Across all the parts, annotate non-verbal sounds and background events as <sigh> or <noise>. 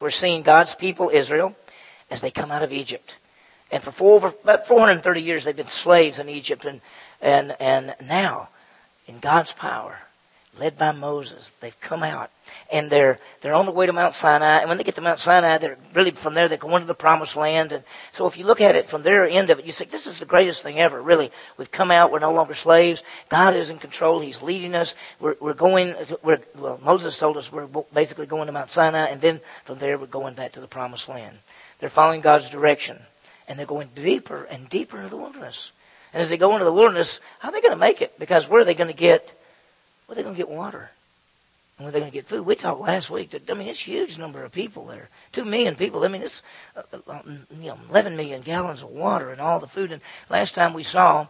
We're seeing God's people, Israel, as they come out of Egypt. And for four, over, about 430 years, they've been slaves in Egypt. And, and, and now, in God's power, led by Moses. They've come out and they're they're on the way to Mount Sinai. And when they get to Mount Sinai, they're really from there they're going to the promised land. And so if you look at it from their end of it, you say, This is the greatest thing ever, really. We've come out, we're no longer slaves. God is in control, He's leading us. We're we're going we're well, Moses told us we're basically going to Mount Sinai, and then from there we're going back to the promised land. They're following God's direction. And they're going deeper and deeper into the wilderness. And as they go into the wilderness, how are they going to make it? Because where are they going to get where are they going to get water? And where are they going to get food? We talked last week that, I mean, it's a huge number of people there. Two million people. I mean, it's, uh, uh, you know, 11 million gallons of water and all the food. And last time we saw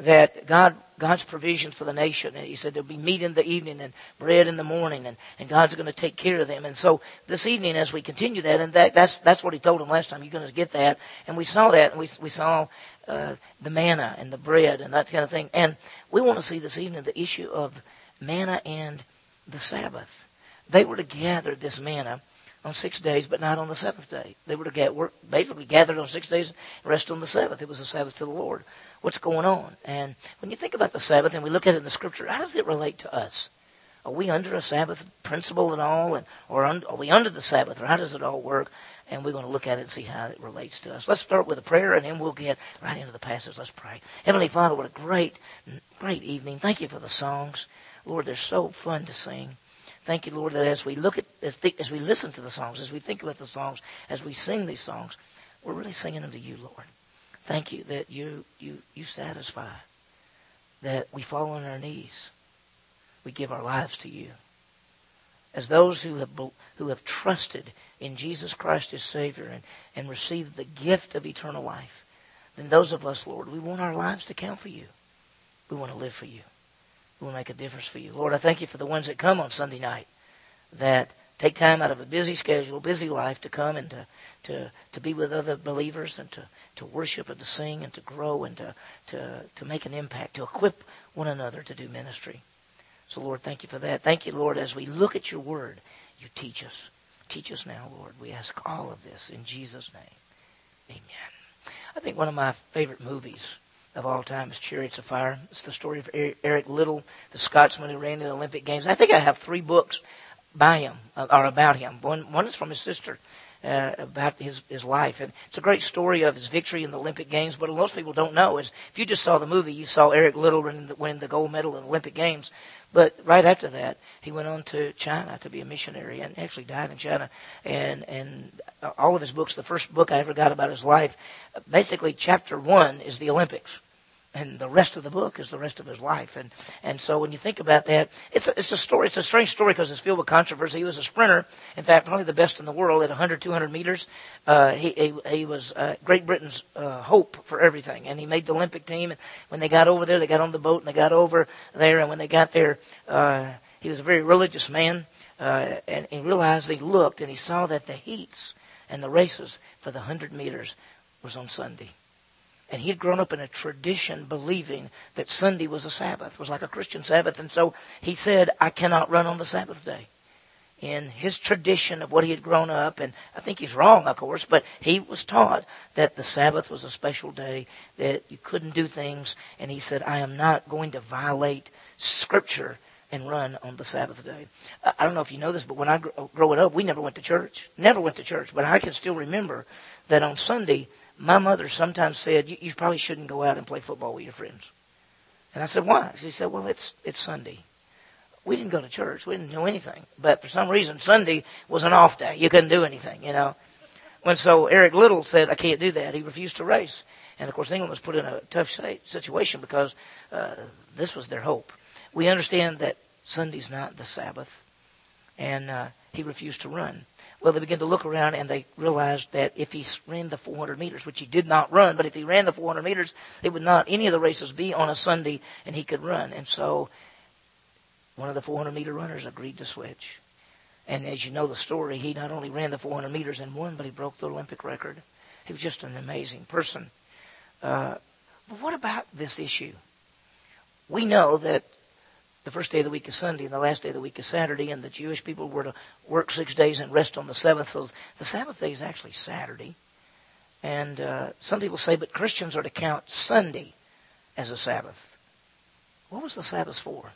that God, God's provisions for the nation. And he said there'll be meat in the evening and bread in the morning and, and God's going to take care of them. And so this evening as we continue that, and that, that's, that's what he told them last time, you're going to get that. And we saw that and we, we saw, uh, the manna and the bread and that kind of thing. And we want to see this evening the issue of manna and the Sabbath. They were to gather this manna on six days, but not on the seventh day. They were to get work, basically gathered on six days, and rest on the Sabbath. It was a Sabbath to the Lord. What's going on? And when you think about the Sabbath and we look at it in the Scripture, how does it relate to us? Are we under a Sabbath principle at all, and or un, are we under the Sabbath, or how does it all work? And we're going to look at it and see how it relates to us. Let's start with a prayer, and then we'll get right into the passage. Let's pray. Heavenly Father, what a great, great evening. Thank you for the songs. Lord, they're so fun to sing. Thank you, Lord, that as we look at, as, as we listen to the songs, as we think about the songs, as we sing these songs, we're really singing them to you, Lord. Thank you that you, you, you satisfy, that we fall on our knees. We give our lives to you. As those who have, who have trusted in Jesus Christ as Savior and, and received the gift of eternal life, then those of us, Lord, we want our lives to count for you. We want to live for you will make a difference for you. Lord, I thank you for the ones that come on Sunday night that take time out of a busy schedule, busy life to come and to, to, to be with other believers and to, to worship and to sing and to grow and to, to, to make an impact, to equip one another to do ministry. So, Lord, thank you for that. Thank you, Lord, as we look at your word, you teach us. Teach us now, Lord. We ask all of this in Jesus' name. Amen. I think one of my favorite movies of all time is Chariots of Fire. It's the story of Eric Liddell, the Scotsman who ran in the Olympic Games. I think I have three books by him uh, or about him. One, one is from his sister. Uh, about his his life, and it's a great story of his victory in the Olympic Games. But most people don't know is if you just saw the movie, you saw Eric Liddell winning the, winning the gold medal in the Olympic Games. But right after that, he went on to China to be a missionary, and actually died in China. And and all of his books, the first book I ever got about his life, basically chapter one is the Olympics and the rest of the book is the rest of his life. And and so when you think about that, it's a, it's a story. It's a strange story because it's filled with controversy. He was a sprinter, in fact, probably the best in the world at 100, 200 meters. Uh, he, he, he was uh, Great Britain's uh, hope for everything, and he made the Olympic team. And when they got over there, they got on the boat and they got over there. And when they got there, uh, he was a very religious man, uh, and he realized he looked and he saw that the heats and the races for the 100 meters was on Sunday. And he had grown up in a tradition believing that Sunday was a Sabbath, was like a Christian Sabbath. And so he said, I cannot run on the Sabbath day. In his tradition of what he had grown up, and I think he's wrong, of course, but he was taught that the Sabbath was a special day, that you couldn't do things. And he said, I am not going to violate Scripture and run on the Sabbath day. I don't know if you know this, but when I grew uh, growing up, we never went to church. Never went to church. But I can still remember that on Sunday, my mother sometimes said, you, you probably shouldn't go out and play football with your friends. And I said, why? She said, well, it's, it's Sunday. We didn't go to church. We didn't do anything. But for some reason, Sunday was an off day. You couldn't do anything, you know. When so Eric Liddell said, I can't do that. He refused to race. And of course, England was put in a tough situation because uh, this was their hope. We understand that Sunday's not the Sabbath. And uh, he refused to run. Well, they began to look around and they realized that if he ran the 400 meters, which he did not run, but if he ran the 400 meters, it would not any of the races be on a Sunday and he could run. And so one of the 400 meter runners agreed to switch. And as you know the story, he not only ran the 400 meters and won, but he broke the Olympic record. He was just an amazing person. Uh, but what about this issue? We know that the first day of the week is Sunday and the last day of the week is Saturday, and the Jewish people were to work six days and rest on the seventh. So the Sabbath day is actually Saturday. And uh, some people say, but Christians are to count Sunday as a Sabbath. What was the Sabbath for?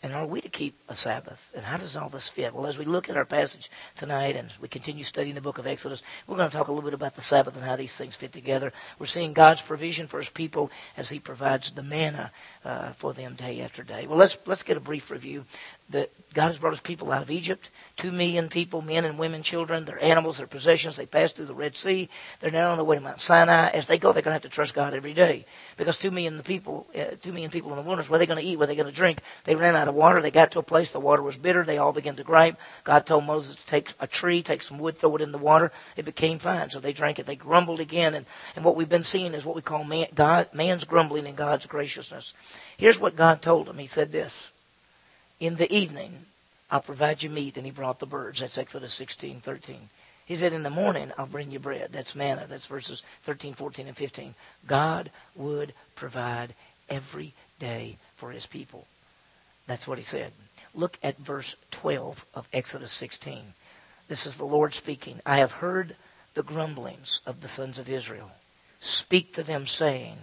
And are we to keep a Sabbath? And how does all this fit? Well, as we look at our passage tonight and we continue studying the book of Exodus, we're going to talk a little bit about the Sabbath and how these things fit together. We're seeing God's provision for His people as He provides the manna uh, for them day after day. Well, let's let's get a brief review that God has brought his people out of Egypt. Two million people, men and women, children, their animals, their possessions. They passed through the Red Sea. They're now on their way to Mount Sinai. As they go, they're going to have to trust God every day. Because two million the people, uh, two million people in the wilderness, what are they going to eat? What are they going to drink? They ran out of water. They got to a place, the water was bitter. They all began to gripe. God told Moses to take a tree, take some wood, throw it in the water. It became fine. So they drank it. They grumbled again. And, and what we've been seeing is what we call man, God, man's grumbling and God's graciousness. Here's what God told him. He said this in the evening, I'll provide you meat. And he brought the birds. That's Exodus 16, 13. He said, in the morning, I'll bring you bread. That's manna. That's verses 13, 14, and 15. God would provide every day for his people. That's what he said. Look at verse 12 of Exodus 16. This is the Lord speaking. I have heard the grumblings of the sons of Israel. Speak to them, saying,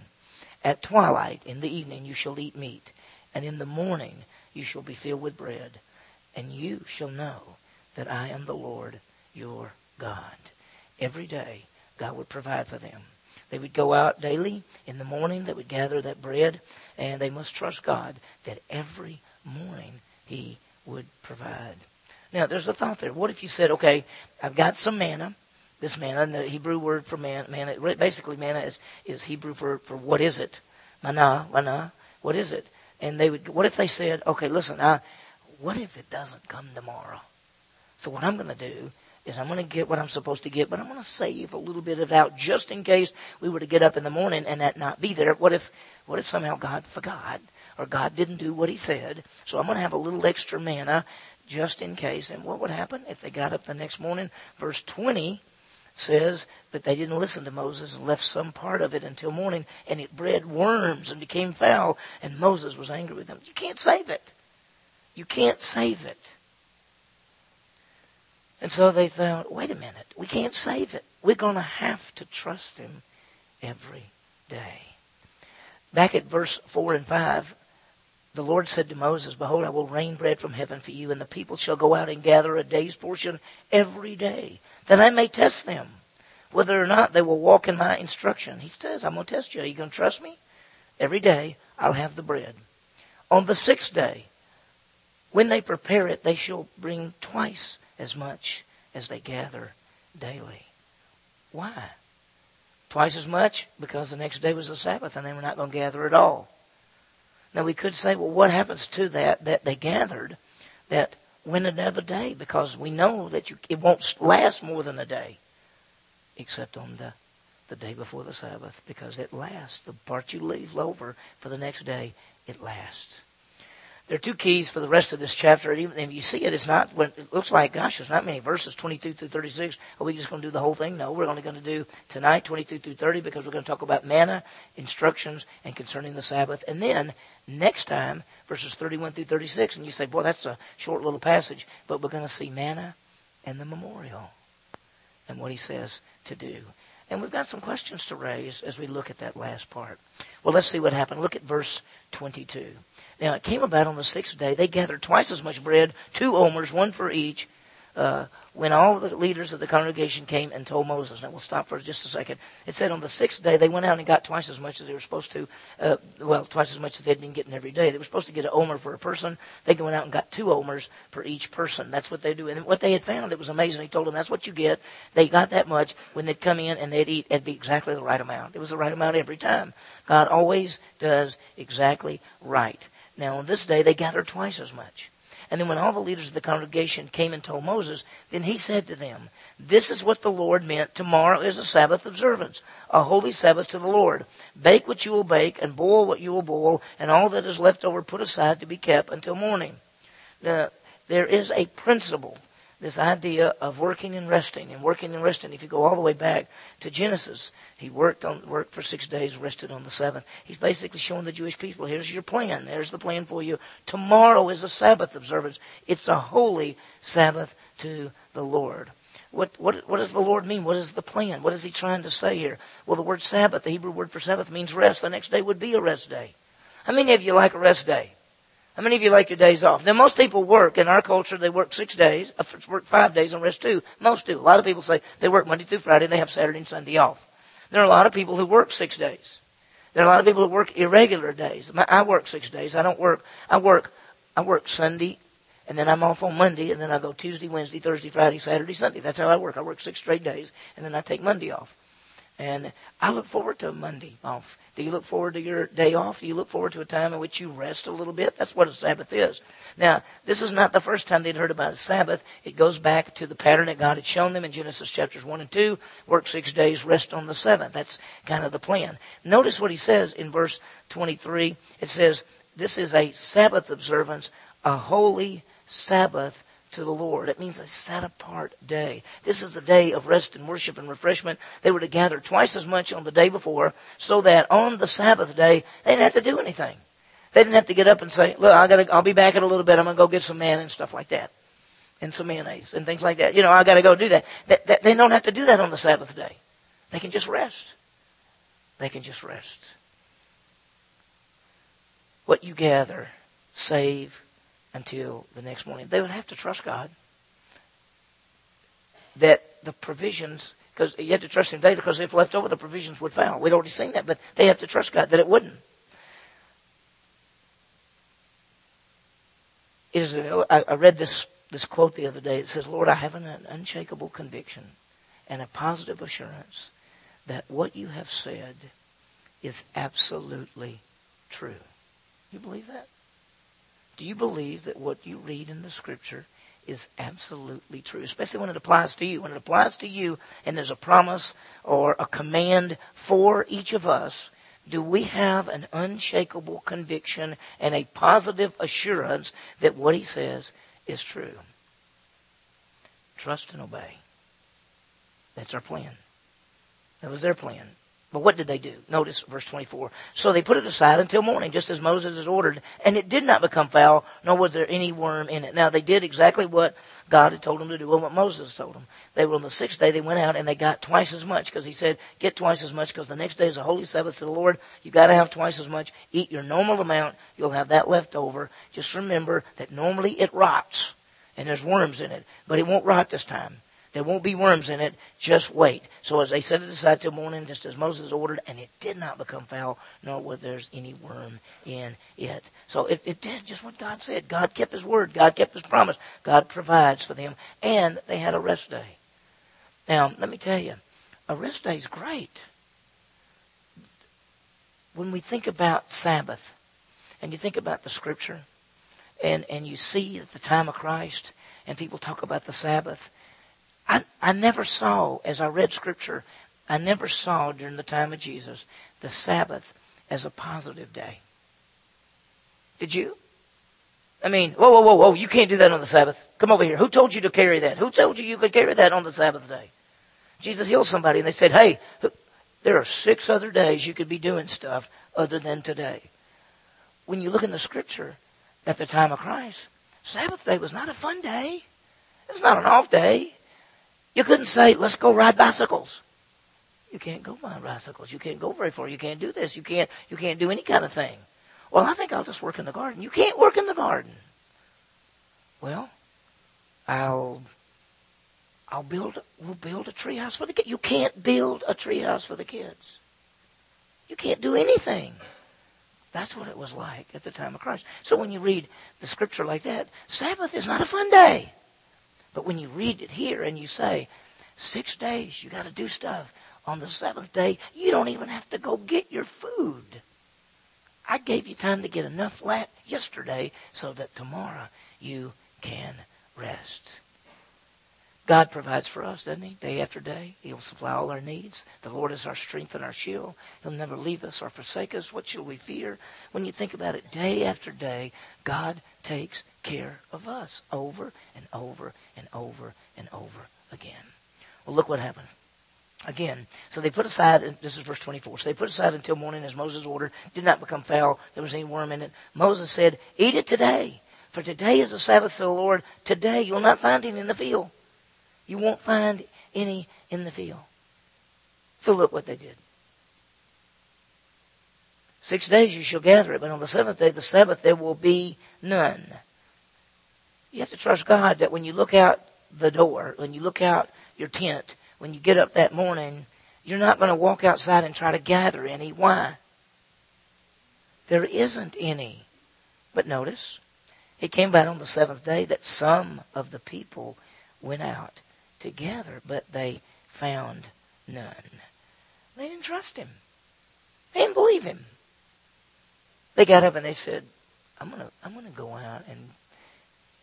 At twilight in the evening you shall eat meat, and in the morning you shall be filled with bread, and you shall know that I am the Lord your God. Every day, God would provide for them. They would go out daily in the morning, they would gather that bread, and they must trust God that every morning He would provide. Now, there's a thought there. What if you said, okay, I've got some manna, this manna, and the Hebrew word for man, manna, basically manna is, is Hebrew for, for what is it? Manna, manna, what is it? And they would, what if they said, okay, listen, I, what if it doesn't come tomorrow? So what I'm going to do is I'm going to get what I'm supposed to get, but I'm going to save a little bit of it out just in case we were to get up in the morning and that not be there. What if, what if somehow God forgot or God didn't do what he said? So I'm going to have a little extra manna just in case. And what would happen if they got up the next morning? Verse 20 says, but they didn't listen to Moses and left some part of it until morning, and it bred worms and became foul, and Moses was angry with them. You can't save it. You can't save it. And so they thought, wait a minute, we can't save it. We're going to have to trust him every day. Back at verse 4 and 5, the Lord said to Moses, Behold, I will rain bread from heaven for you, and the people shall go out and gather a day's portion every day that I may test them whether or not they will walk in my instruction. He says, I'm going to test you. Are you going to trust me? Every day I'll have the bread. On the sixth day, when they prepare it, they shall bring twice as much as they gather daily. Why? Twice as much? Because the next day was the Sabbath and they were not going to gather at all. Now we could say, well, what happens to that that they gathered that win another day because we know that you, it won't last more than a day, except on the, the day before the Sabbath because it lasts. The part you leave over for the next day, it lasts. There are two keys for the rest of this chapter. Even if you see it, it's not, it looks like, gosh, there's not many verses, 22 through 36. Are we just going to do the whole thing? No, we're only going to do tonight, 22 through 30, because we're going to talk about manna, instructions, and concerning the Sabbath. And then, next time, verses 31 through 36. And you say, boy, that's a short little passage. But we're going to see manna and the memorial and what he says to do. And we've got some questions to raise as we look at that last part. Well, let's see what happened. Look at verse 22. Now it came about on the sixth day, they gathered twice as much bread, two omers, one for each, uh, when all the leaders of the congregation came and told Moses. Now we'll stop for just a second. It said on the sixth day they went out and got twice as much as they were supposed to. Uh, well, twice as much as they'd been getting every day. They were supposed to get an omer for a person. They went out and got two omers for each person. That's what they do. And what they had found, it was amazing. He told them that's what you get. They got that much when they'd come in and they'd eat. It'd be exactly the right amount. It was the right amount every time. God always does exactly right. Now on this day they gathered twice as much. And then when all the leaders of the congregation came and told Moses, then he said to them, This is what the Lord meant. Tomorrow is a Sabbath observance, a holy Sabbath to the Lord. Bake what you will bake, and boil what you will boil, and all that is left over put aside to be kept until morning. Now, there is a principle this idea of working and resting and working and resting. If you go all the way back to Genesis, he worked on worked for six days, rested on the seventh. He's basically showing the Jewish people, here's your plan. There's the plan for you. Tomorrow is a Sabbath observance. It's a holy Sabbath to the Lord. What, what, what does the Lord mean? What is the plan? What is he trying to say here? Well, the word Sabbath, the Hebrew word for Sabbath, means rest. The next day would be a rest day. How many of you like a rest day? How many of you like your days off? Now, most people work in our culture. They work six days, uh, work five days, and rest two. Most do. A lot of people say they work Monday through Friday. And They have Saturday and Sunday off. There are a lot of people who work six days. There are a lot of people who work irregular days. I work six days. I don't work. I work. I work Sunday, and then I'm off on Monday, and then I go Tuesday, Wednesday, Thursday, Friday, Saturday, Sunday. That's how I work. I work six straight days, and then I take Monday off. And I look forward to Monday off. Do you look forward to your day off? Do you look forward to a time in which you rest a little bit? That's what a Sabbath is. Now, this is not the first time they'd heard about a Sabbath. It goes back to the pattern that God had shown them in Genesis chapters 1 and 2. Work six days, rest on the seventh. That's kind of the plan. Notice what he says in verse 23. It says, this is a Sabbath observance, a holy Sabbath to the Lord. It means a set apart day. This is the day of rest and worship and refreshment. They were to gather twice as much on the day before so that on the Sabbath day, they didn't have to do anything. They didn't have to get up and say, look, I gotta, I'll be back in a little bit. I'm going to go get some man and stuff like that. And some mayonnaise and things like that. You know, I got to go do that. They, they don't have to do that on the Sabbath day. They can just rest. They can just rest. What you gather, save, until the next morning. They would have to trust God that the provisions, because you have to trust Him daily, because if left over, the provisions would fail. We'd already seen that, but they have to trust God that it wouldn't. It is, I read this, this quote the other day. It says, Lord, I have an unshakable conviction and a positive assurance that what you have said is absolutely true. You believe that? Do you believe that what you read in the scripture is absolutely true, especially when it applies to you? When it applies to you and there's a promise or a command for each of us, do we have an unshakable conviction and a positive assurance that what he says is true? Trust and obey. That's our plan. That was their plan. But what did they do? Notice verse 24. So they put it aside until morning, just as Moses had ordered, and it did not become foul, nor was there any worm in it. Now they did exactly what God had told them to do, or what Moses told them. They were on the sixth day, they went out and they got twice as much, because he said, get twice as much, because the next day is a holy Sabbath to the Lord. You gotta have twice as much. Eat your normal amount, you'll have that left over. Just remember that normally it rots, and there's worms in it, but it won't rot this time. There won't be worms in it. Just wait. So as they set it aside till morning, just as Moses ordered, and it did not become foul, nor was there any worm in it. So it, it did just what God said. God kept His word. God kept His promise. God provides for them, and they had a rest day. Now, let me tell you, a rest day is great. When we think about Sabbath, and you think about the Scripture, and and you see at the time of Christ, and people talk about the Sabbath I, I never saw, as I read scripture, I never saw during the time of Jesus the Sabbath as a positive day. Did you? I mean, whoa, whoa, whoa, whoa, you can't do that on the Sabbath. Come over here. Who told you to carry that? Who told you you could carry that on the Sabbath day? Jesus healed somebody and they said, hey, there are six other days you could be doing stuff other than today. When you look in the scripture at the time of Christ, Sabbath day was not a fun day. It was not an off day. You couldn't say, let's go ride bicycles. You can't go ride bicycles. You can't go very far. You can't do this. You can't, you can't do any kind of thing. Well, I think I'll just work in the garden. You can't work in the garden. Well, I'll, I'll build, we'll build a treehouse for the kids. You can't build a treehouse for the kids. You can't do anything. That's what it was like at the time of Christ. So when you read the scripture like that, Sabbath is not a fun day. But when you read it here and you say, six days, you got to do stuff. On the seventh day, you don't even have to go get your food. I gave you time to get enough left yesterday so that tomorrow you can rest. God provides for us, doesn't He? Day after day. He'll supply all our needs. The Lord is our strength and our shield. He'll never leave us or forsake us. What shall we fear? When you think about it, day after day, God takes care of us over and over and over and over again. Well, look what happened. Again, so they put aside, this is verse 24, so they put aside until morning as Moses ordered, did not become foul, there was any worm in it. Moses said, Eat it today, for today is the Sabbath to the Lord. Today you'll not find any in the field. You won't find any in the field. So look what they did. Six days you shall gather it, but on the seventh day, the Sabbath, there will be none. You have to trust God that when you look out the door, when you look out your tent, when you get up that morning, you're not going to walk outside and try to gather any. Why? There isn't any. But notice, it came about on the seventh day that some of the people went out together, but they found none. They didn't trust him. They didn't believe him. They got up and they said, I'm gonna I'm gonna go out and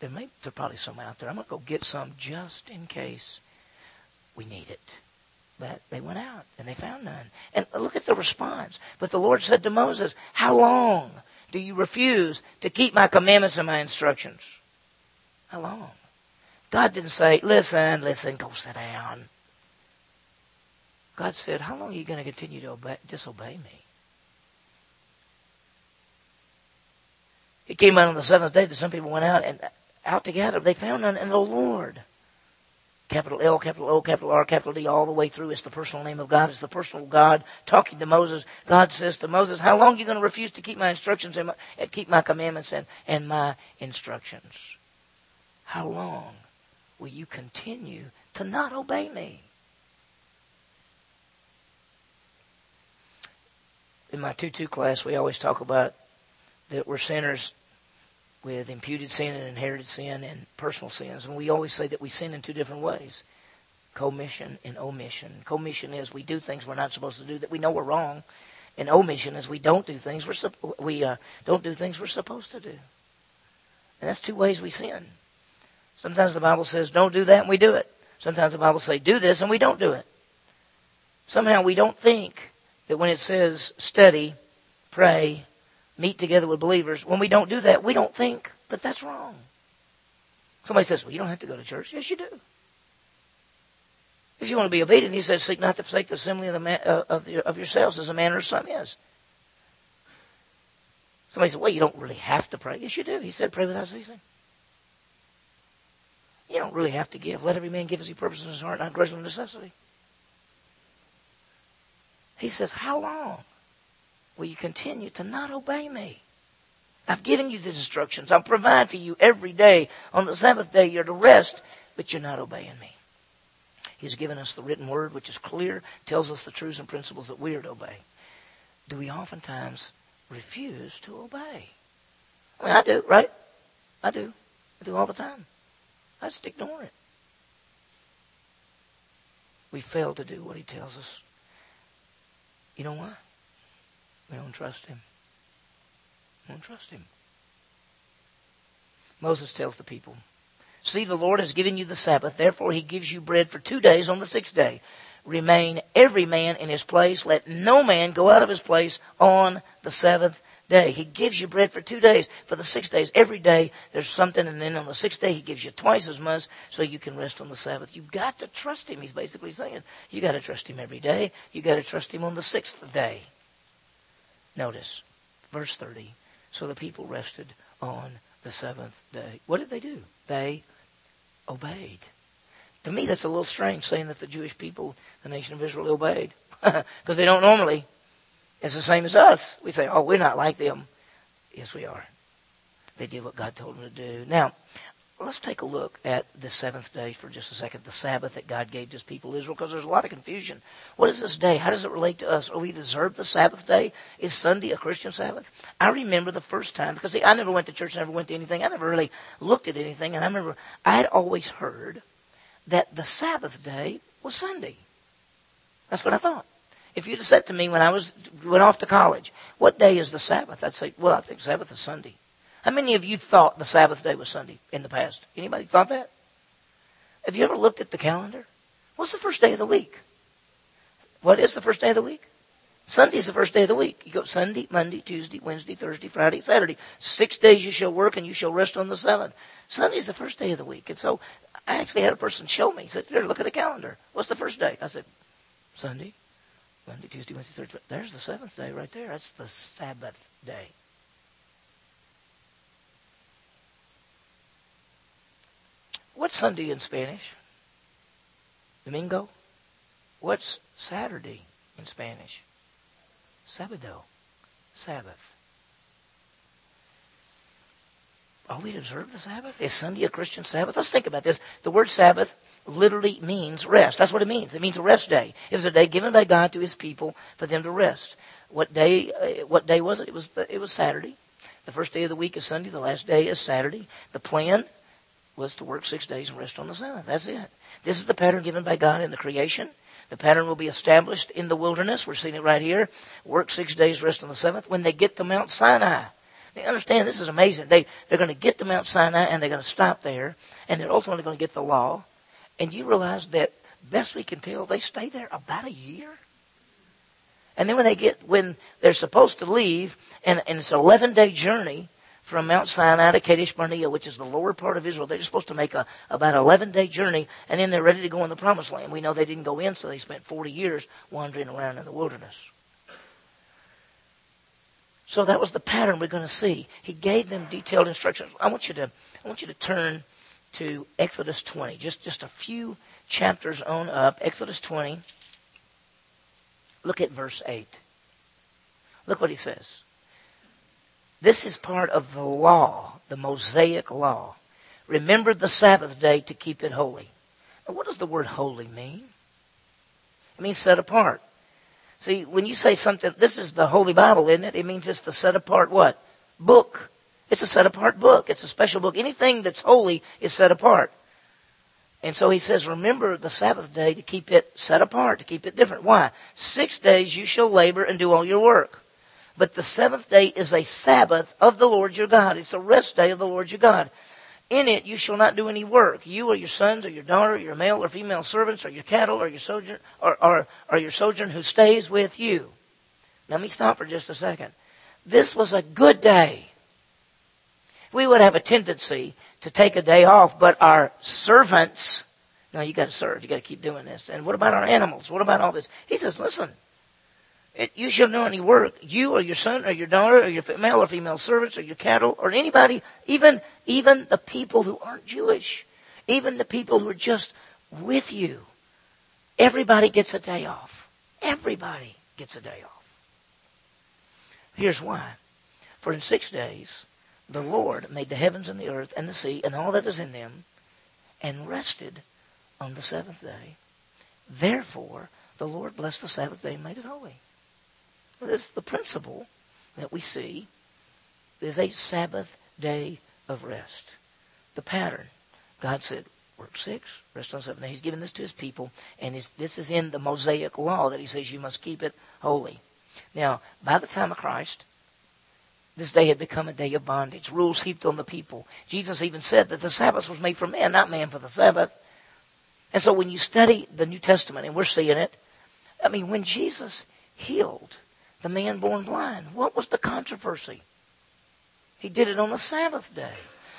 there may there probably some out there. I'm gonna go get some just in case we need it. But they went out and they found none. And look at the response. But the Lord said to Moses, How long do you refuse to keep my commandments and my instructions? How long? God didn't say, Listen, listen, go sit down. God said, How long are you going to continue to obey, disobey me? It came out on the seventh day that some people went out and out together. They found none, and the Lord Capital L, capital O, capital R, capital D, all the way through. It's the personal name of God. It's the personal God talking to Moses. God says to Moses, How long are you going to refuse to keep my instructions and, my, and keep my commandments and, and my instructions? How long will you continue to not obey me? In my 2 2 class, we always talk about that we're sinners with imputed sin and inherited sin and personal sins. And we always say that we sin in two different ways commission and omission. Commission is we do things we're not supposed to do that we know we're wrong. And omission is we don't do things we're we uh, don't do things we're supposed to do. And that's two ways we sin. Sometimes the Bible says don't do that and we do it. Sometimes the Bible says do this and we don't do it. Somehow we don't think that when it says study, pray, meet together with believers, when we don't do that, we don't think that that's wrong. Somebody says, well, you don't have to go to church. Yes, you do. If you want to be obedient, he says, seek not to forsake the assembly of, the man, uh, of, the, of yourselves as a man or some is. Somebody said, well, you don't really have to pray. Yes, you do. He said, pray without ceasing. You don't really have to give. Let every man give as he purposes in his heart, not grudging necessity. He says, how long? Will you continue to not obey me? I've given you the instructions. I'll provide for you every day. On the Sabbath day, you're to rest, but you're not obeying me. He's given us the written word, which is clear, tells us the truths and principles that we are to obey. Do we oftentimes refuse to obey? I mean, I do, right? I do. I do all the time. I just ignore it. We fail to do what he tells us. You know why? We don't trust him. We don't trust him. Moses tells the people, See, the Lord has given you the Sabbath, therefore he gives you bread for two days on the sixth day. Remain every man in his place. Let no man go out of his place on the seventh day. He gives you bread for two days. For the six days, every day there's something, and then on the sixth day he gives you twice as much so you can rest on the Sabbath. You've got to trust him, he's basically saying. You got to trust him every day. You got to trust him on the sixth day. Notice, verse 30. So the people rested on the seventh day. What did they do? They obeyed. To me, that's a little strange saying that the Jewish people, the nation of Israel, obeyed. <laughs> Because they don't normally. It's the same as us. We say, oh, we're not like them. Yes, we are. They did what God told them to do. Now, let's take a look at the seventh day for just a second, the Sabbath that God gave to his people Israel, because there's a lot of confusion. What is this day? How does it relate to us? Are we deserve the Sabbath day? Is Sunday a Christian Sabbath? I remember the first time, because see, I never went to church, never went to anything. I never really looked at anything, and I remember I had always heard that the Sabbath day was Sunday. That's what I thought. If you'd have said to me when I was went off to college, what day is the Sabbath? I'd say, well, I think Sabbath is Sunday. How many of you thought the Sabbath day was Sunday in the past? Anybody thought that? Have you ever looked at the calendar? What's the first day of the week? What is the first day of the week? Sunday's the first day of the week. You go Sunday, Monday, Tuesday, Wednesday, Thursday, Friday, Saturday. Six days you shall work and you shall rest on the seventh. Sunday's the first day of the week. And so I actually had a person show me. He said, Here, look at the calendar. What's the first day? I said, Sunday, Monday, Tuesday, Wednesday, Thursday. There's the seventh day right there. That's the Sabbath day. What's Sunday in Spanish? Domingo? What's Saturday in Spanish? Sabado. Sabbath. Are we to observe the Sabbath? Is Sunday a Christian Sabbath? Let's think about this. The word Sabbath literally means rest. That's what it means. It means a rest day. It was a day given by God to His people for them to rest. What day? Uh, what day was it? It was the, it was Saturday. The first day of the week is Sunday. The last day is Saturday. The plan was to work six days and rest on the seventh. That's it. This is the pattern given by God in the creation. The pattern will be established in the wilderness. We're seeing it right here. Work six days, rest on the seventh. When they get to Mount Sinai, they understand this is amazing. They, they're going to get to Mount Sinai and they're going to stop there and they're ultimately going to get the law. And you realize that, best we can tell, they stay there about a year. And then when they get, when they're supposed to leave, and, and it's an 11 day journey, from Mount Sinai to Kadesh Barnea, which is the lower part of Israel. They're supposed to make a about 11 day journey, and then they're ready to go in the promised land. We know they didn't go in, so they spent 40 years wandering around in the wilderness. So that was the pattern we're going to see. He gave them detailed instructions. I want you to I want you to turn to Exodus 20, just just a few chapters on up. Exodus 20. Look at verse 8. Look what he says. This is part of the law, the Mosaic law. Remember the Sabbath day to keep it holy. Now, what does the word holy mean? It means set apart. See, when you say something, this is the Holy Bible, isn't it? It means it's the set apart what? Book. It's a set apart book. It's a special book. Anything that's holy is set apart. And so he says, remember the Sabbath day to keep it set apart, to keep it different. Why? Six days you shall labor and do all your work. But the seventh day is a Sabbath of the Lord your God. It's a rest day of the Lord your God. In it you shall not do any work, you or your sons or your daughter, or your male or female servants, or your cattle, or your sojourn, or, or, or your sojourn who stays with you. Let me stop for just a second. This was a good day. We would have a tendency to take a day off, but our servants, no, you got to serve. You got to keep doing this. And what about our animals? What about all this? He says, listen, you shall know any work, you or your son or your daughter or your male or female servants or your cattle or anybody, even, even the people who aren't Jewish, even the people who are just with you. Everybody gets a day off. Everybody gets a day off. Here's why. For in six days, the Lord made the heavens and the earth and the sea and all that is in them and rested on the seventh day. Therefore, the Lord blessed the Sabbath day and made it holy. This is the principle that we see. There's a Sabbath day of rest. The pattern. God said, work six, rest on seven. Now he's given this to his people, and this is in the Mosaic law that he says you must keep it holy. Now, by the time of Christ, this day had become a day of bondage, rules heaped on the people. Jesus even said that the Sabbath was made for man, not man for the Sabbath. And so when you study the New Testament, and we're seeing it, I mean, when Jesus healed the man born blind. What was the controversy? He did it on the Sabbath day.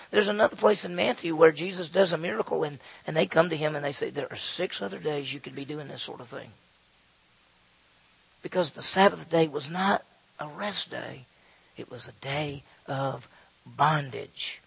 There's another place in Matthew where Jesus does a miracle and, and they come to him and they say, There are six other days you could be doing this sort of thing. Because the Sabbath day was not a rest day, it was a day of bondage.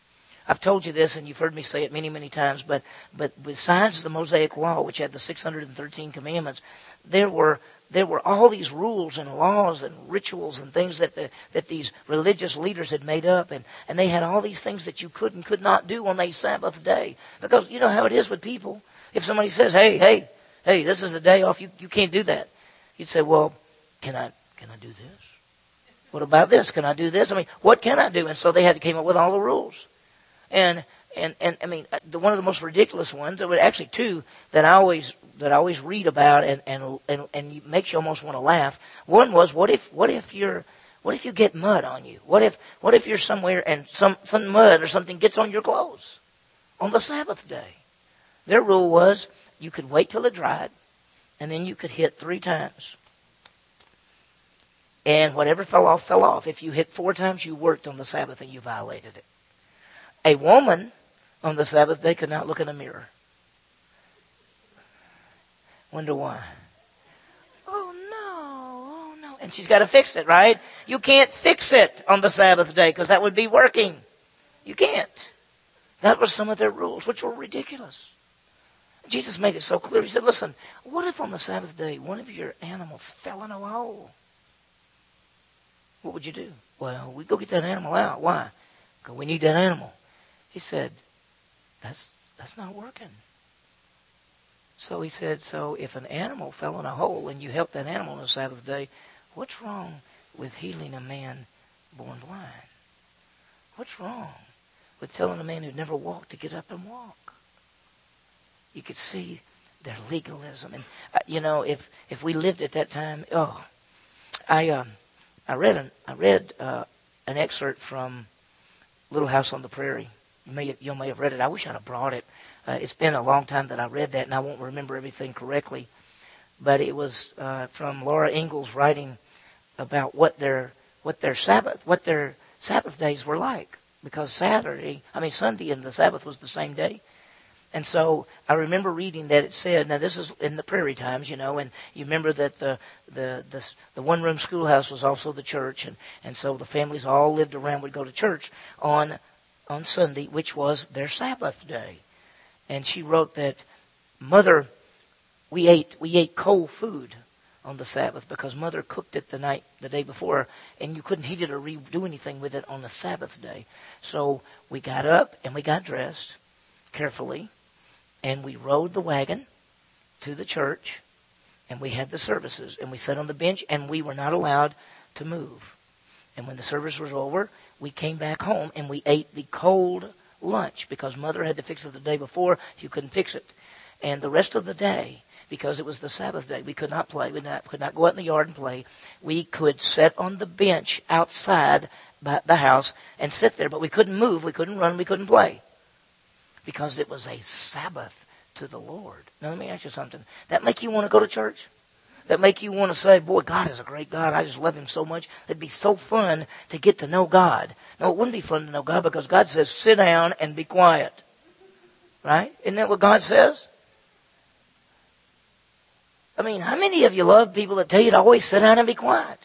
I've told you this, and you've heard me say it many, many times, but, but besides the Mosaic Law, which had the 613 commandments, there were there were all these rules and laws and rituals and things that the, that these religious leaders had made up, and, and they had all these things that you could and could not do on a Sabbath day. Because you know how it is with people. If somebody says, "Hey, hey, hey, this is the day off," you you can't do that. You'd say, "Well, can I can I do this? What about this? Can I do this? I mean, what can I do?" And so they had to came up with all the rules, and and and I mean, uh, the, one of the most ridiculous ones. There were actually two that I always that I always read about and and and, and makes you almost want to laugh. One was what if what if you're what if you get mud on you? What if what if you're somewhere and some some mud or something gets on your clothes on the Sabbath day? Their rule was you could wait till it dried, and then you could hit three times. And whatever fell off, fell off. If you hit four times, you worked on the Sabbath and you violated it. A woman on the Sabbath day could not look in a mirror. Wonder why? Oh no, oh no. And she's got to fix it, right? You can't fix it on the Sabbath day because that would be working. You can't. That was some of their rules, which were ridiculous. Jesus made it so clear. He said, listen, what if on the Sabbath day one of your animals fell in a hole? What would you do? Well, we go get that animal out. Why? Because we need that animal. He said, that's, that's not working. So he said, so if an animal fell in a hole and you helped that animal on the Sabbath day, what's wrong with healing a man born blind? What's wrong with telling a man who'd never walked to get up and walk? You could see their legalism. And, uh, you know, if, if we lived at that time, oh, I, um, I read an, I read, uh, an excerpt from Little House on the Prairie you may, you may have read it. I wish I'd have brought it. Uh, it's been a long time that I read that, and I won't remember everything correctly. But it was uh, from Laura Ingalls writing about what their what their Sabbath what their Sabbath days were like, because Saturday, I mean Sunday, and the Sabbath was the same day. And so I remember reading that it said, now this is in the prairie times, you know, and you remember that the the the, the one room schoolhouse was also the church, and and so the families all lived around would go to church on on Sunday, which was their Sabbath day. And she wrote that, Mother, we ate, we ate cold food on the Sabbath because Mother cooked it the night, the day before, and you couldn't heat it or redo anything with it on the Sabbath day. So we got up and we got dressed carefully, and we rode the wagon to the church, and we had the services, and we sat on the bench, and we were not allowed to move. And when the service was over, we came back home and we ate the cold lunch because mother had to fix it the day before. You couldn't fix it. And the rest of the day, because it was the Sabbath day, we could not play. We not, could not go out in the yard and play. We could sit on the bench outside the house and sit there, but we couldn't move. We couldn't run. We couldn't play because it was a Sabbath to the Lord. Now, let me ask you something. That make you want to go to church? That make you want to say, boy, God is a great God. I just love him so much. It'd be so fun to get to know God. No, it wouldn't be fun to know God because God says, sit down and be quiet. Right? Isn't that what God says? I mean, how many of you love people that tell you to always sit down and be quiet?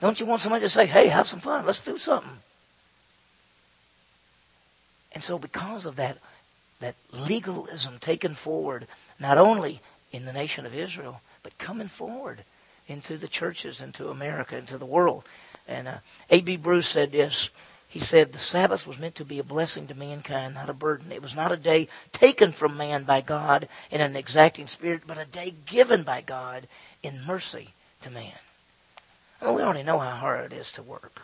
Don't you want somebody to say, hey, have some fun. Let's do something. And so because of that, that legalism taken forward, not only in the nation of Israel, but coming forward into the churches, into America, into the world. And uh, A.B. Bruce said this. He said, The Sabbath was meant to be a blessing to mankind, not a burden. It was not a day taken from man by God in an exacting spirit, but a day given by God in mercy to man. I mean, we already know how hard it is to work.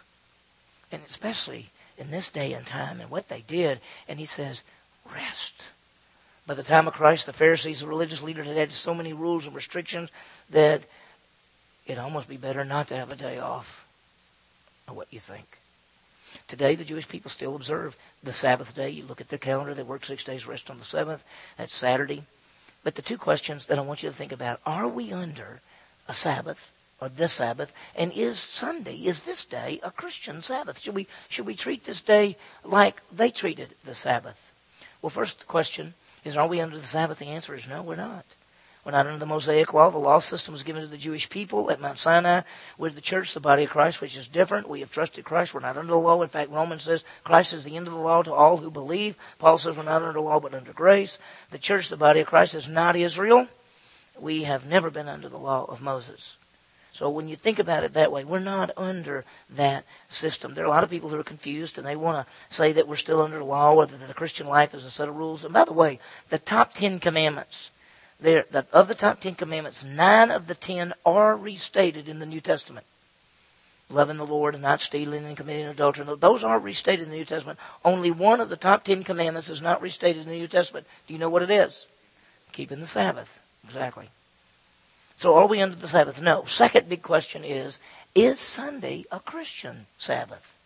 And especially in this day and time and what they did. And he says, rest. By the time of Christ, the Pharisees, the religious leaders, had had so many rules and restrictions that it'd almost be better not to have a day off. Or what you think? Today, the Jewish people still observe the Sabbath day. You look at their calendar, they work six days, rest on the seventh. That's Saturday. But the two questions that I want you to think about are we under a Sabbath or this Sabbath? And is Sunday, is this day a Christian Sabbath? Should we, should we treat this day like they treated the Sabbath? Well, first question is, are we under the Sabbath? The answer is no, we're not. We're not under the Mosaic law. The law system was given to the Jewish people at Mount Sinai. We're the church, the body of Christ, which is different. We have trusted Christ. We're not under the law. In fact, Romans says Christ is the end of the law to all who believe. Paul says we're not under the law, but under grace. The church, the body of Christ, is not Israel. We have never been under the law of Moses. So when you think about it that way, we're not under that system. There are a lot of people who are confused and they want to say that we're still under law or that the Christian life is a set of rules. And by the way, the top ten commandments, the, of the top ten commandments, nine of the ten are restated in the New Testament. Loving the Lord and not stealing and committing adultery. Those are restated in the New Testament. Only one of the top ten commandments is not restated in the New Testament. Do you know what it is? Keeping the Sabbath. Exactly. So are we under the Sabbath? No. Second big question is, is Sunday a Christian Sabbath?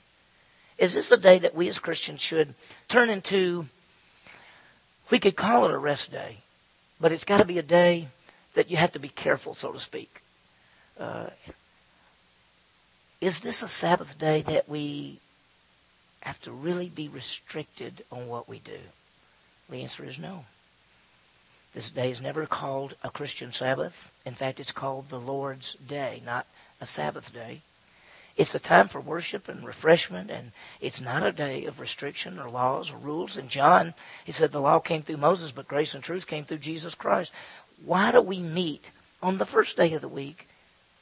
Is this a day that we as Christians should turn into, we could call it a rest day, but it's got to be a day that you have to be careful, so to speak. Uh, is this a Sabbath day that we have to really be restricted on what we do? The answer is no. This day is never called a Christian Sabbath. In fact, it's called the Lord's Day, not a Sabbath day. It's a time for worship and refreshment, and it's not a day of restriction or laws or rules. And John, he said the law came through Moses, but grace and truth came through Jesus Christ. Why do we meet on the first day of the week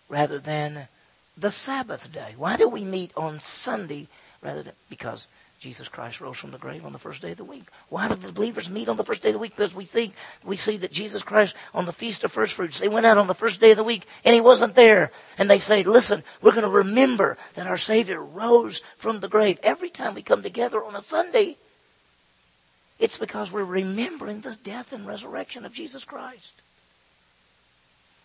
rather than the Sabbath day? Why do we meet on Sunday rather than because Jesus Christ rose from the grave on the first day of the week. Why did the believers meet on the first day of the week? Because we think, we see that Jesus Christ on the Feast of First Fruits, they went out on the first day of the week and he wasn't there. And they say, listen, we're going to remember that our Savior rose from the grave. Every time we come together on a Sunday, it's because we're remembering the death and resurrection of Jesus Christ.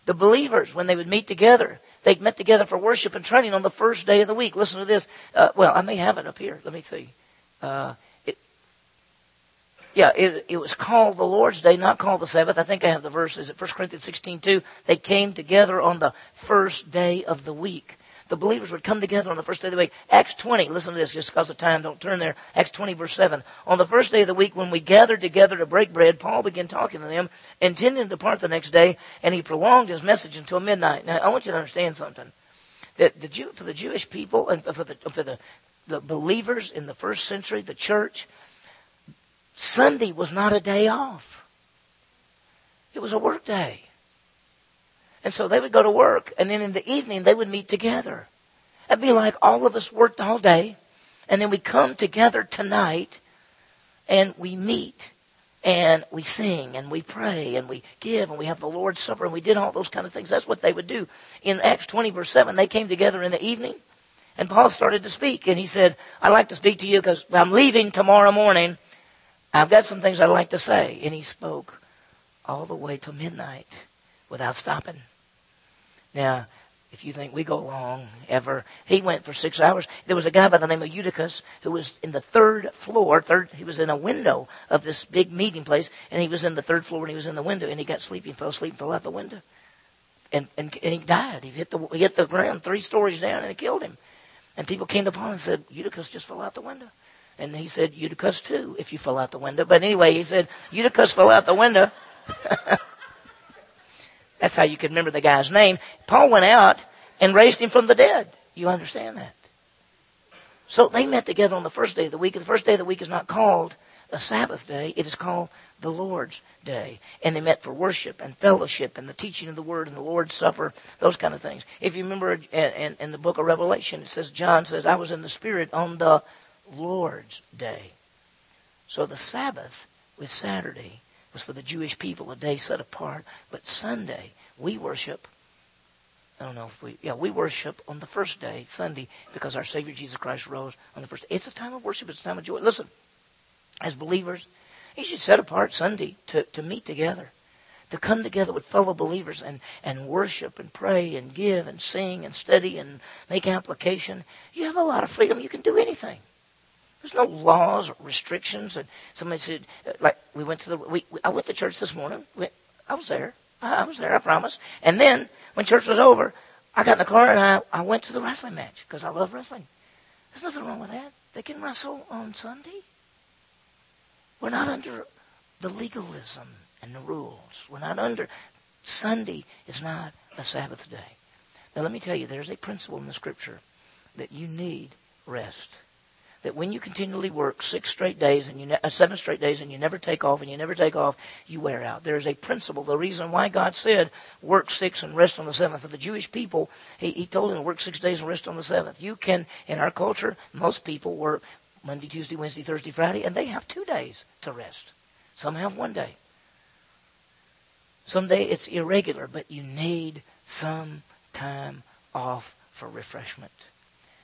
The believers, when they would meet together, they met together for worship and training on the first day of the week. Listen to this. Uh, well, I may have it up here. Let me see. Uh, it, yeah, it, it was called the Lord's Day, not called the Sabbath. I think I have the verse. Is it 1 Corinthians 16, 2? They came together on the first day of the week. The believers would come together on the first day of the week. Acts 20, listen to this just because of time, don't turn there. Acts 20, verse 7. On the first day of the week, when we gathered together to break bread, Paul began talking to them, intending to depart the next day, and he prolonged his message until midnight. Now, I want you to understand something. That the Jew, for the Jewish people and for the, for the the believers in the first century, the church, Sunday was not a day off. It was a work day. And so they would go to work, and then in the evening they would meet together. It'd be like all of us worked all day, and then we come together tonight, and we meet, and we sing, and we pray, and we give, and we have the Lord's Supper, and we did all those kind of things. That's what they would do. In Acts 20, verse 7, they came together in the evening, and Paul started to speak, and he said, I'd like to speak to you because I'm leaving tomorrow morning. I've got some things I'd like to say. And he spoke all the way till midnight without stopping. Now, if you think we go long ever, he went for six hours. There was a guy by the name of Eutychus who was in the third floor. Third, he was in a window of this big meeting place, and he was in the third floor, and he was in the window, and he got sleepy, and fell asleep, and fell out the window, and and, and he died. He hit the he hit the ground three stories down, and it killed him. And people came to Paul and said, Eutychus just fell out the window. And he said, Eutychus too, if you fell out the window. But anyway, he said, Eutychus fell out the window. <laughs> That's how you can remember the guy's name. Paul went out and raised him from the dead. You understand that? So they met together on the first day of the week. The first day of the week is not called a Sabbath day. It is called the Lord's Day. And they met for worship and fellowship and the teaching of the Word and the Lord's Supper, those kind of things. If you remember in, the book of Revelation, it says, John says, I was in the Spirit on the Lord's Day. So the Sabbath was Saturday, was for the Jewish people, a day set apart. But Sunday, we worship. I don't know if we, yeah, we worship on the first day, Sunday, because our Savior Jesus Christ rose on the first day. It's a time of worship. It's a time of joy. Listen, as believers, you should set apart Sunday to, to meet together, to come together with fellow believers and, and worship and pray and give and sing and study and make application. You have a lot of freedom. You can do anything. There's no laws or restrictions. And somebody said, uh, like, we went to the, we, I went to church this morning. We, I was there. I, I was there, I promise. And then, when church was over, I got in the car and I, I went to the wrestling match because I love wrestling. There's nothing wrong with that. They can wrestle on Sunday. We're not under the legalism and the rules. We're not under. Sunday is not a Sabbath day. Now, let me tell you, there's a principle in the Scripture that you need rest. That when you continually work six straight days and you ne- uh, seven straight days and you never take off and you never take off, you wear out. There is a principle. The reason why God said work six and rest on the seventh for the Jewish people, He, he told them to work six days and rest on the seventh. You can, in our culture, most people work Monday, Tuesday, Wednesday, Thursday, Friday, and they have two days to rest. Some have one day. Someday it's irregular, but you need some time off for refreshment.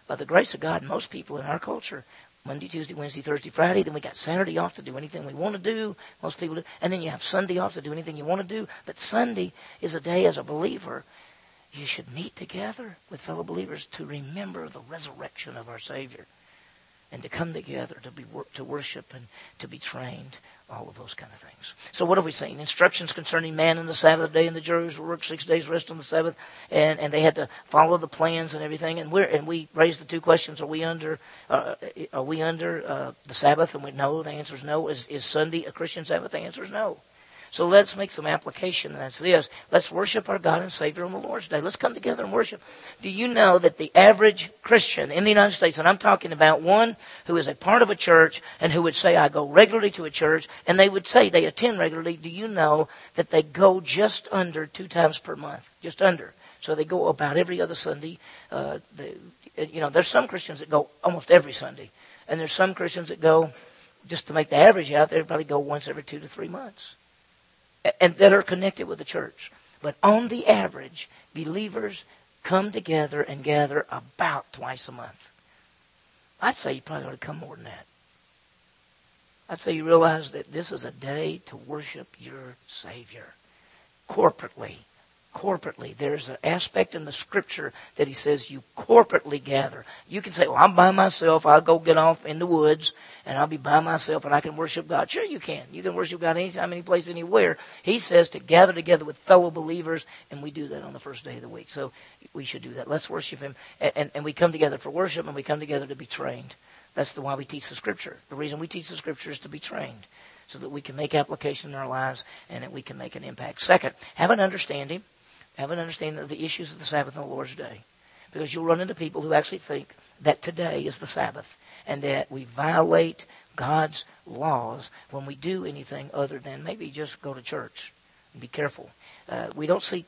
By the grace of God, most people in our culture, Monday, Tuesday, Wednesday, Thursday, Friday, then we got Saturday off to do anything we want to do. Most people do. And then you have Sunday off to do anything you want to do. But Sunday is a day as a believer you should meet together with fellow believers to remember the resurrection of our Savior. And to come together to be to worship and to be trained all of those kind of things. So what have we seen? Instructions concerning man and the Sabbath day, and the Jews work six days, rest on the Sabbath, and, and they had to follow the plans and everything. And we're and we raised the two questions: Are we under uh, are we under uh, the Sabbath? And we know the answer is no. Is is Sunday a Christian Sabbath? The answer is no. So let's make some application, and that's this. Let's worship our God and Savior on the Lord's Day. Let's come together and worship. Do you know that the average Christian in the United States, and I'm talking about one who is a part of a church and who would say, I go regularly to a church, and they would say they attend regularly, do you know that they go just under two times per month? Just under. So they go about every other Sunday. Uh, the, you know, there's some Christians that go almost every Sunday, and there's some Christians that go, just to make the average out, they probably go once every two to three months and that are connected with the church. But on the average, believers come together and gather about twice a month. I'd say you probably ought to come more than that. I'd say you realize that this is a day to worship your Savior corporately corporately. There's an aspect in the scripture that he says you corporately gather. You can say, well, I'm by myself. I'll go get off in the woods and I'll be by myself and I can worship God. Sure, you can. You can worship God anytime, any place, anywhere. He says to gather together with fellow believers and we do that on the first day of the week. So we should do that. Let's worship him. And, and, and we come together for worship and we come together to be trained. That's the why we teach the scripture. The reason we teach the scripture is to be trained so that we can make application in our lives and that we can make an impact. Second, have an understanding have an understanding of the issues of the Sabbath and the Lord's Day. Because you'll run into people who actually think that today is the Sabbath and that we violate God's laws when we do anything other than maybe just go to church. Be careful. Uh, we don't see.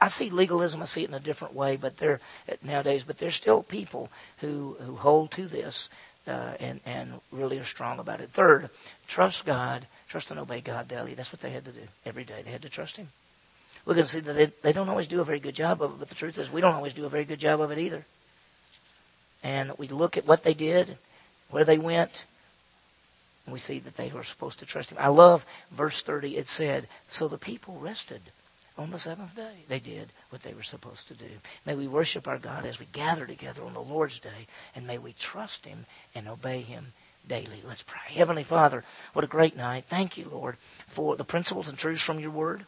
I see legalism. I see it in a different way, but there nowadays. But there's still people who who hold to this uh, and and really are strong about it. Third, trust God. Trust and obey God daily. That's what they had to do every day. They had to trust Him going to see that they, they don't always do a very good job of it, but the truth is we don't always do a very good job of it either. And we look at what they did, where they went, and we see that they were supposed to trust him. I love verse 30. It said, So the people rested on the seventh day. They did what they were supposed to do. May we worship our God as we gather together on the Lord's day, and may we trust him and obey him daily. Let's pray. Heavenly Father, what a great night. Thank you, Lord, for the principles and truths from your word.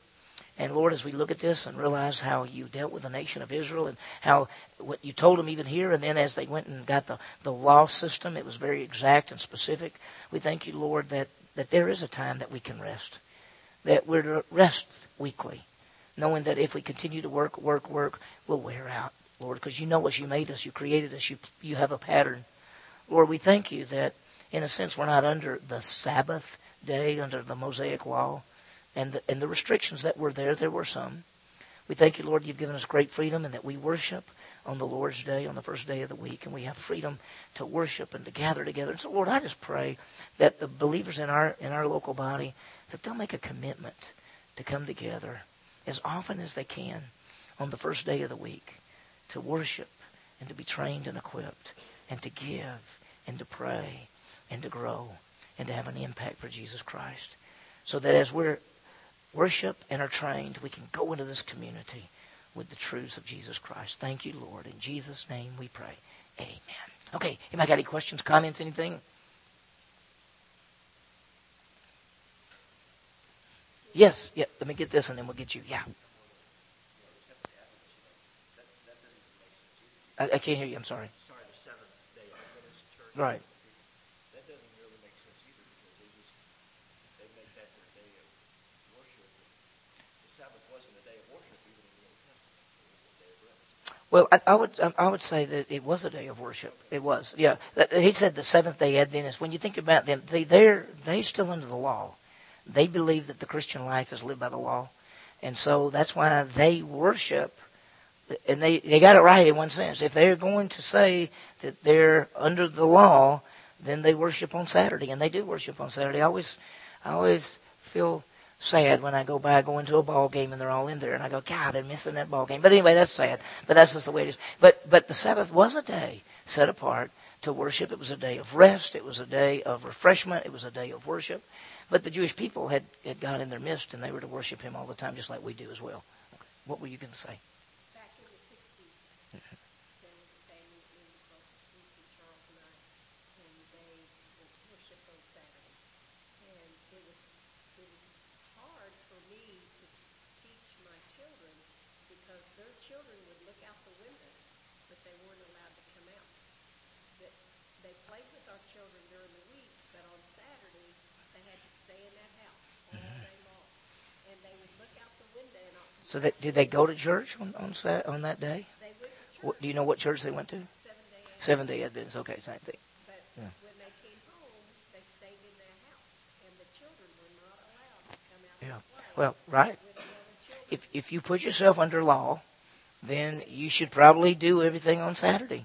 And Lord, as we look at this and realize how you dealt with the nation of Israel and how what you told them even here, and then as they went and got the, the law system, it was very exact and specific. We thank you, Lord, that, that there is a time that we can rest, that we're to rest weekly, knowing that if we continue to work, work, work, we'll wear out, Lord, because you know us, you made us, you created us, you, you have a pattern. Lord, we thank you that, in a sense, we're not under the Sabbath day, under the Mosaic law and the, and the restrictions that were there, there were some. We thank you, Lord, you've given us great freedom and that we worship on the Lord's day, on the first day of the week, and we have freedom to worship and to gather together. And so, Lord, I just pray that the believers in our in our local body that they'll make a commitment to come together as often as they can on the first day of the week to worship and to be trained and equipped and to give and to pray and to grow and to have an impact for Jesus Christ. So that as we're worship and are trained, we can go into this community with the truths of Jesus Christ. Thank you, Lord. In Jesus' name we pray. Amen. Okay, anybody got any questions, comments, anything? Yes, yeah, let me get this and then we'll get you. Yeah. I, I can't hear you. I'm sorry. Sorry, the seventh day Adventist church. Right. That doesn't really make sense either because they just they make that their day of worship. The Well, I, I would I would say that it was a day of worship. It was, yeah. He said the seventh day Adventist. When you think about them, they they're they still under the law. They believe that the Christian life is lived by the law, and so that's why they worship. And they they got it right in one sense. If they're going to say that they're under the law, then they worship on Saturday, and they do worship on Saturday. I always I always feel sad when I go by, go into a ball game, and they're all in there, and I go, God, they're missing that ball game. But anyway, that's sad. But that's just the way it is. But but the Sabbath was a day set apart to worship. It was a day of rest. It was a day of refreshment. It was a day of worship. But the Jewish people had, had God in their midst, and they were to worship Him all the time, just like we do as well. What were you going to say? Back in the sixties, there was a family in across the street from Charles and I, and children would look out the window, but they weren't allowed to come out. That they played with our children during the week, but on Saturday they had to stay in that house all day long, and they would look out the window and. on- So that, did they go to church on on, on that day? They went to church What, do you know what church they went to? seven day Adventist. Okay, same thing. Yeah. when they came home, they stayed in their house, and the children were not allowed to come out Yeah. Well, right. with the other children. If if you put yourself under law, then you should probably do everything on Saturday.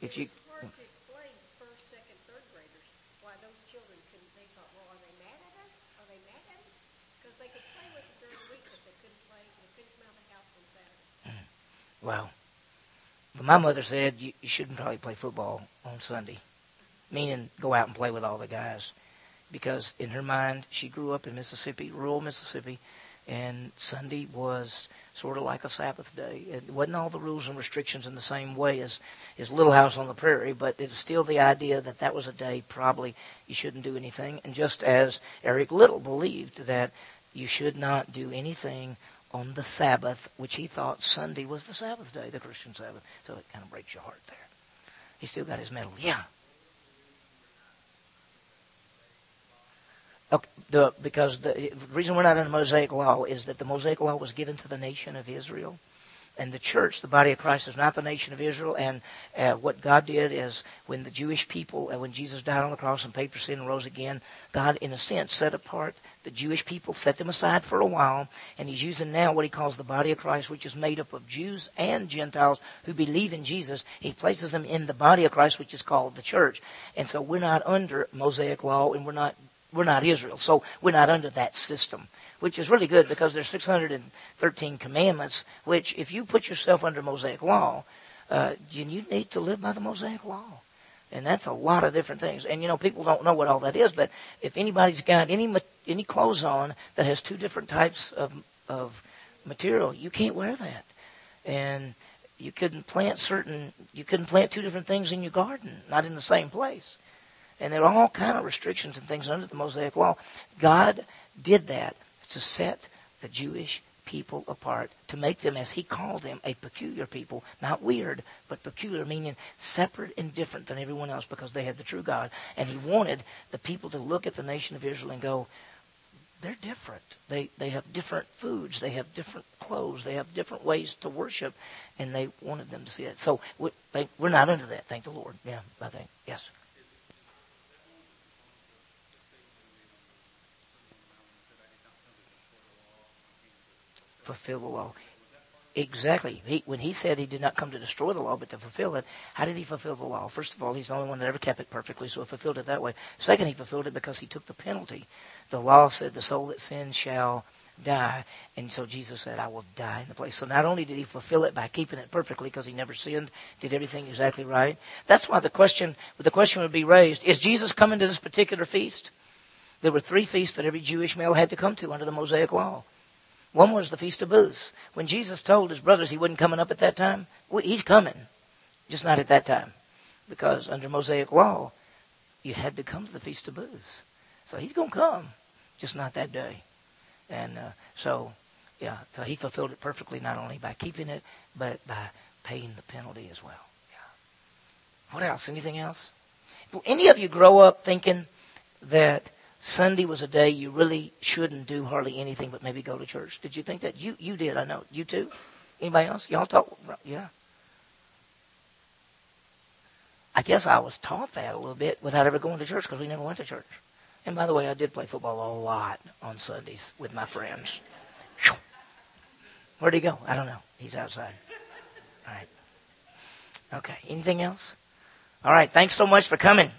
If you It's hard to explain to first, second, third graders why those children couldn't. They thought, well, are they mad at us? Are they mad at us? Because they could play with it during the week, but they couldn't play. They couldn't come out of the house on Saturday. Wow. But my mother said you, you shouldn't probably play football on Sunday, meaning go out and play with all the guys. Because in her mind, she grew up in Mississippi, rural Mississippi, and Sunday was sort of like a Sabbath day. It wasn't all the rules and restrictions in the same way as, as Little House on the Prairie, but it was still the idea that that was a day probably you shouldn't do anything. And just as Eric Liddell believed that you should not do anything on the Sabbath, which he thought Sunday was the Sabbath day, the Christian Sabbath. So it kind of breaks your heart there. He still got his medal. Yeah. Okay, the, because the, the reason we're not in the Mosaic Law is that the Mosaic Law was given to the nation of Israel. And the church, the body of Christ, is not the nation of Israel. And uh, what God did is when the Jewish people, uh, when Jesus died on the cross and paid for sin and rose again, God, in a sense, set apart the Jewish people, set them aside for a while. And He's using now what He calls the body of Christ, which is made up of Jews and Gentiles who believe in Jesus. He places them in the body of Christ, which is called the church. And so we're not under Mosaic law and we're not we're not Israel. So we're not under that system, which is really good because there's 613 commandments, which if you put yourself under Mosaic law, uh, you need to live by the Mosaic law. And that's a lot of different things. And you know, people don't know what all that is, but if anybody's got any any clothes on that has two different types of of material, you can't wear that. And you couldn't plant certain you couldn't plant two different things in your garden, not in the same place and there are all kind of restrictions and things under the Mosaic Law. God did that to set the Jewish people apart, to make them, as He called them, a peculiar people, not weird, but peculiar, meaning separate and different than everyone else, because they had the true God. And He wanted the people to look at the nation of Israel and go, they're different. They they have different foods. They have different clothes. They have different ways to worship, and they wanted them to see that. So we, they, we're not into that. Thank the Lord. Yeah, I think yes. Fulfill the law. Exactly. He, when he said he did not come to destroy the law, but to fulfill it, how did he fulfill the law? First of all, he's the only one that ever kept it perfectly, so he fulfilled it that way. Second, he fulfilled it because he took the penalty. The law said, "The soul that sins shall die," and so Jesus said, "I will die in the place." So not only did he fulfill it by keeping it perfectly, because he never sinned, did everything exactly right. That's why the question, the question would be raised: Is Jesus coming to this particular feast? There were three feasts that every Jewish male had to come to under the Mosaic law. One was the Feast of Booths. When Jesus told his brothers he wasn't coming up at that time, well, he's coming, just not at that time. Because under Mosaic law, you had to come to the Feast of Booths. So he's going to come, just not that day. And uh, so, yeah, so he fulfilled it perfectly, not only by keeping it, but by paying the penalty as well. Yeah. What else? Anything else? Will any of you grow up thinking that Sunday was a day you really shouldn't do hardly anything but maybe go to church. Did you think that? You you did, I know. You too? Anybody else? Y'all talk yeah. I guess I was taught that a little bit without ever going to church because we never went to church. And by the way, I did play football a lot on Sundays with my friends. Where'd he go? I don't know. He's outside. All right. Okay. Anything else? All right. Thanks so much for coming.